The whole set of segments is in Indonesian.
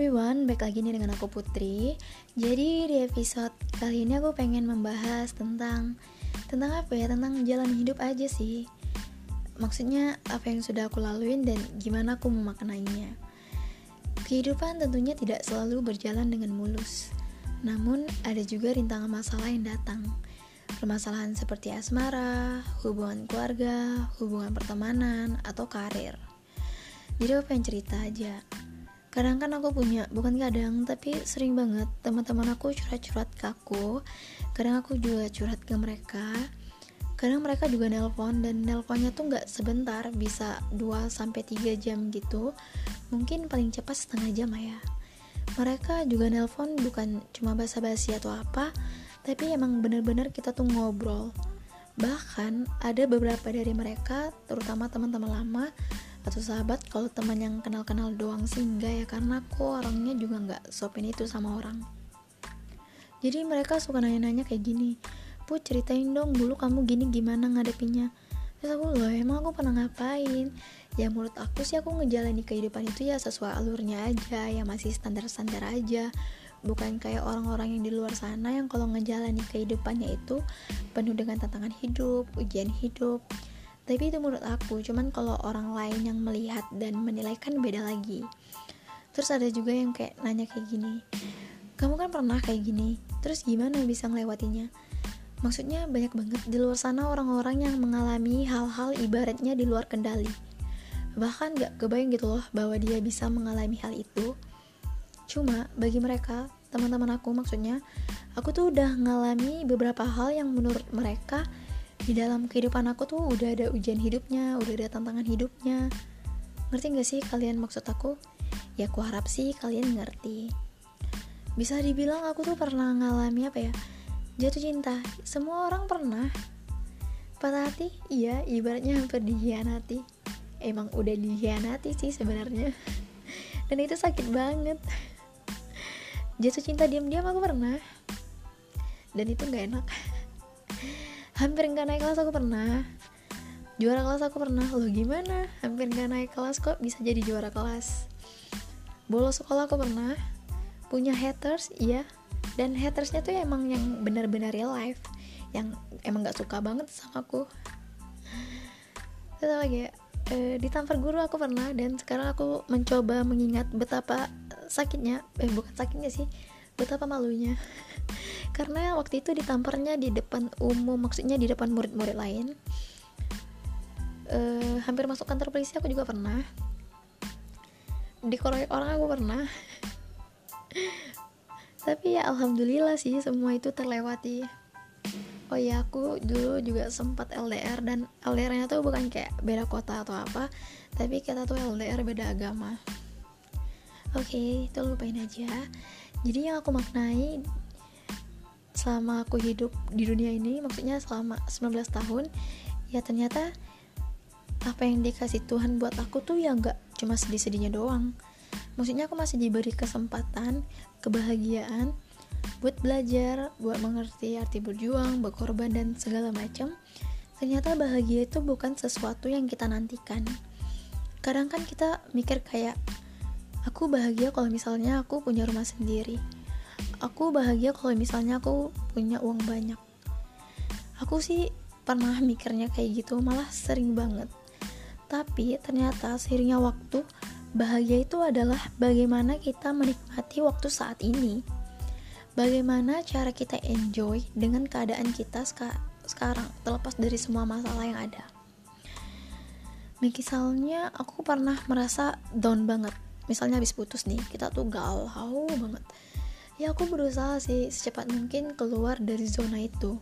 everyone, baik lagi nih dengan aku Putri. Jadi di episode kali ini aku pengen membahas tentang tentang apa ya? Tentang jalan hidup aja sih. Maksudnya apa yang sudah aku laluin dan gimana aku memaknainya. Kehidupan tentunya tidak selalu berjalan dengan mulus. Namun ada juga rintangan masalah yang datang. Permasalahan seperti asmara, hubungan keluarga, hubungan pertemanan, atau karir. Jadi aku pengen cerita aja kadang kan aku punya bukan kadang tapi sering banget teman-teman aku curhat-curhat ke aku. Kadang aku juga curhat ke mereka. Kadang mereka juga nelpon dan nelponnya tuh nggak sebentar bisa 2 sampai 3 jam gitu. Mungkin paling cepat setengah jam ya. Mereka juga nelpon bukan cuma basa-basi atau apa tapi emang bener-bener kita tuh ngobrol. Bahkan ada beberapa dari mereka terutama teman-teman lama atau sahabat kalau teman yang kenal-kenal doang sih enggak ya karena aku orangnya juga nggak sopin itu sama orang. Jadi mereka suka nanya-nanya kayak gini pu ceritain dong dulu kamu gini gimana ngadepinya terus aku loh emang aku pernah ngapain? Ya menurut aku sih aku ngejalani kehidupan itu ya sesuai alurnya aja ya masih standar-standar aja. Bukan kayak orang-orang yang di luar sana yang kalau ngejalani kehidupannya itu penuh dengan tantangan hidup ujian hidup tapi itu menurut aku cuman kalau orang lain yang melihat dan menilai kan beda lagi. Terus ada juga yang kayak nanya kayak gini kamu kan pernah kayak gini terus gimana bisa ngelewatinya? Maksudnya banyak banget di luar sana orang-orang yang mengalami hal-hal ibaratnya di luar kendali. Bahkan gak kebayang gitu loh bahwa dia bisa mengalami hal itu. Cuma bagi mereka teman-teman aku maksudnya aku tuh udah ngalami beberapa hal yang menurut mereka di dalam kehidupan aku tuh udah ada ujian hidupnya udah ada tantangan hidupnya. Ngerti gak sih kalian maksud aku? Ya aku harap sih kalian ngerti. Bisa dibilang aku tuh pernah ngalami apa ya? Jatuh cinta. Semua orang pernah. Patah hati? Iya ibaratnya hampir dihianati emang udah dihianati sih sebenarnya. Dan itu sakit banget. Jatuh cinta diam-diam aku pernah. Dan itu nggak enak hampir nggak naik kelas aku pernah. Juara kelas aku pernah. Lo gimana? Hampir nggak naik kelas kok bisa jadi juara kelas? Bolos sekolah aku pernah. Punya haters iya. Dan hatersnya tuh emang yang benar-benar real life. Yang emang nggak suka banget sama aku. Terus lagi ya? E, ditampar guru aku pernah. Dan sekarang aku mencoba mengingat betapa sakitnya. Eh bukan sakitnya sih. Betapa malunya karena waktu itu ditamparnya di depan umum maksudnya di depan murid-murid lain. Uh, hampir masuk kantor polisi aku juga pernah. Dikeroyok orang aku pernah. Tapi ya alhamdulillah sih semua itu terlewati. Oh ya aku dulu juga sempat LDR dan LDR nya tuh bukan kayak beda kota atau apa tapi kita tuh LDR beda agama. Oke okay, itu lupain aja. Jadi yang aku maknai selama aku hidup di dunia ini maksudnya selama 19 tahun ya ternyata apa yang dikasih Tuhan buat aku tuh ya nggak cuma sedih-sedihnya doang. Maksudnya aku masih diberi kesempatan kebahagiaan buat belajar buat mengerti arti berjuang berkorban dan segala macam. Ternyata bahagia itu bukan sesuatu yang kita nantikan. Kadang kan kita mikir kayak aku bahagia kalau misalnya aku punya rumah sendiri aku bahagia kalau misalnya aku punya uang banyak. Aku sih pernah mikirnya kayak gitu malah sering banget. Tapi ternyata seiringnya waktu bahagia itu adalah bagaimana kita menikmati waktu saat ini. Bagaimana cara kita enjoy dengan keadaan kita seka sekarang terlepas dari semua masalah yang ada. Misalnya aku pernah merasa down banget. Misalnya habis putus nih kita tuh galau banget ya aku berusaha sih secepat mungkin keluar dari zona itu.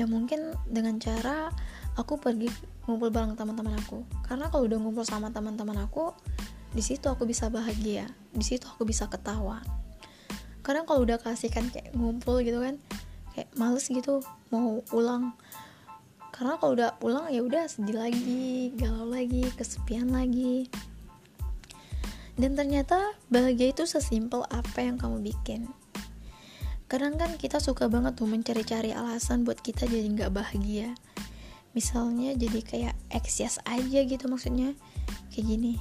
Ya mungkin dengan cara aku pergi ngumpul bareng teman-teman aku. Karena kalau udah ngumpul sama teman-teman aku di situ aku bisa bahagia. Di situ aku bisa ketawa. Kadang kalau udah kasihkan kayak ngumpul gitu kan kayak males gitu mau pulang. Karena kalau udah pulang ya udah sedih lagi galau lagi kesepian lagi dan ternyata bahagia itu sesimpel apa yang kamu bikin. Kadang kan kita suka banget tuh mencari-cari alasan buat kita jadi nggak bahagia. Misalnya jadi kayak anxious aja gitu maksudnya. Kayak gini.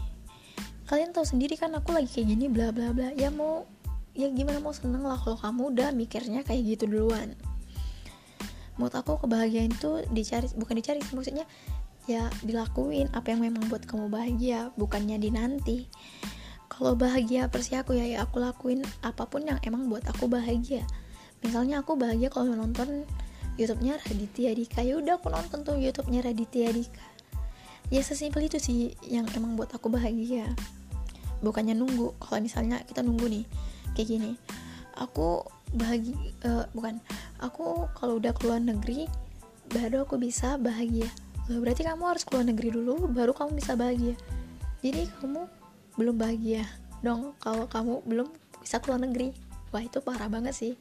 kalian tahu sendiri kan aku lagi kayak gini bla bla bla ya mau ya gimana mau seneng lah kalau kamu udah mikirnya kayak gitu duluan menurut aku kebahagiaan itu dicari bukan dicari maksudnya ya dilakuin apa yang memang buat kamu bahagia bukannya dinanti kalau bahagia persi aku ya, ya aku lakuin apa pun yang emang buat aku bahagia. Misalnya aku bahagia kalau nonton YouTube-nya Raditya Dika. Ya udah aku nonton tuh YouTube-nya Raditya Dika. Ya sesimpel itu sih yang emang buat aku bahagia. Bukannya nunggu. Kalau misalnya kita nunggu nih kayak gini. Aku bahagia uh, bukan. Aku kalau udah keluar negeri baru aku bisa bahagia. Loh, berarti kamu harus keluar negeri dulu baru kamu bisa bahagia. Jadi kamu belum bahagia dong kalau kamu belum bisa keluar negeri wah itu parah banget sih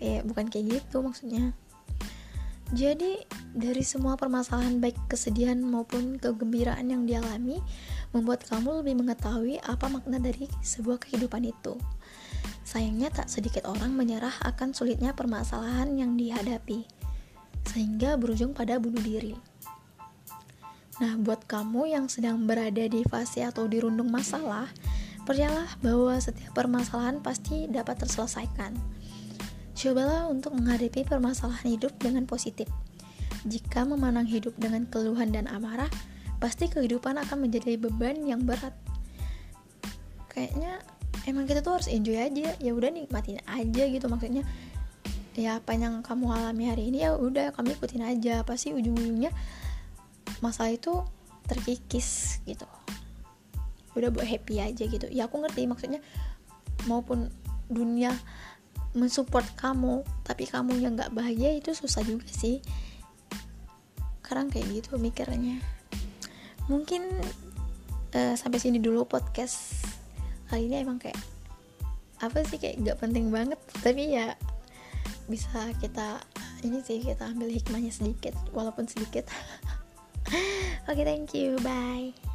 eh bukan kayak gitu maksudnya jadi dari semua permasalahan baik kesedihan maupun kegembiraan yang dialami membuat kamu lebih mengetahui apa makna dari sebuah kehidupan itu. Sayangnya tak sedikit orang menyerah akan sulitnya permasalahan yang dihadapi, sehingga berujung pada bunuh diri. Nah, buat kamu yang sedang berada di fase atau dirundung masalah, percayalah bahwa setiap permasalahan pasti dapat terselesaikan. Cobalah untuk menghadapi permasalahan hidup dengan positif. Jika memandang hidup dengan keluhan dan amarah, pasti kehidupan akan menjadi beban yang berat. Kayaknya emang kita tuh harus enjoy aja, ya udah nikmatin aja gitu maksudnya. Ya apa yang kamu alami hari ini ya udah kamu ikutin aja, pasti ujung-ujungnya masalah itu terkikis gitu. Udah buat happy aja gitu. Ya aku ngerti maksudnya maupun dunia mensupport kamu tapi kamu yang nggak bahagia itu susah juga sih. Sekarang kayak gitu mikirnya. Mungkin uh, sampai sini dulu podcast. Kali ini emang kayak apa sih kayak nggak penting banget. Tapi ya bisa kita ini sih kita ambil hikmahnya sedikit walaupun sedikit okay, thank you. Bye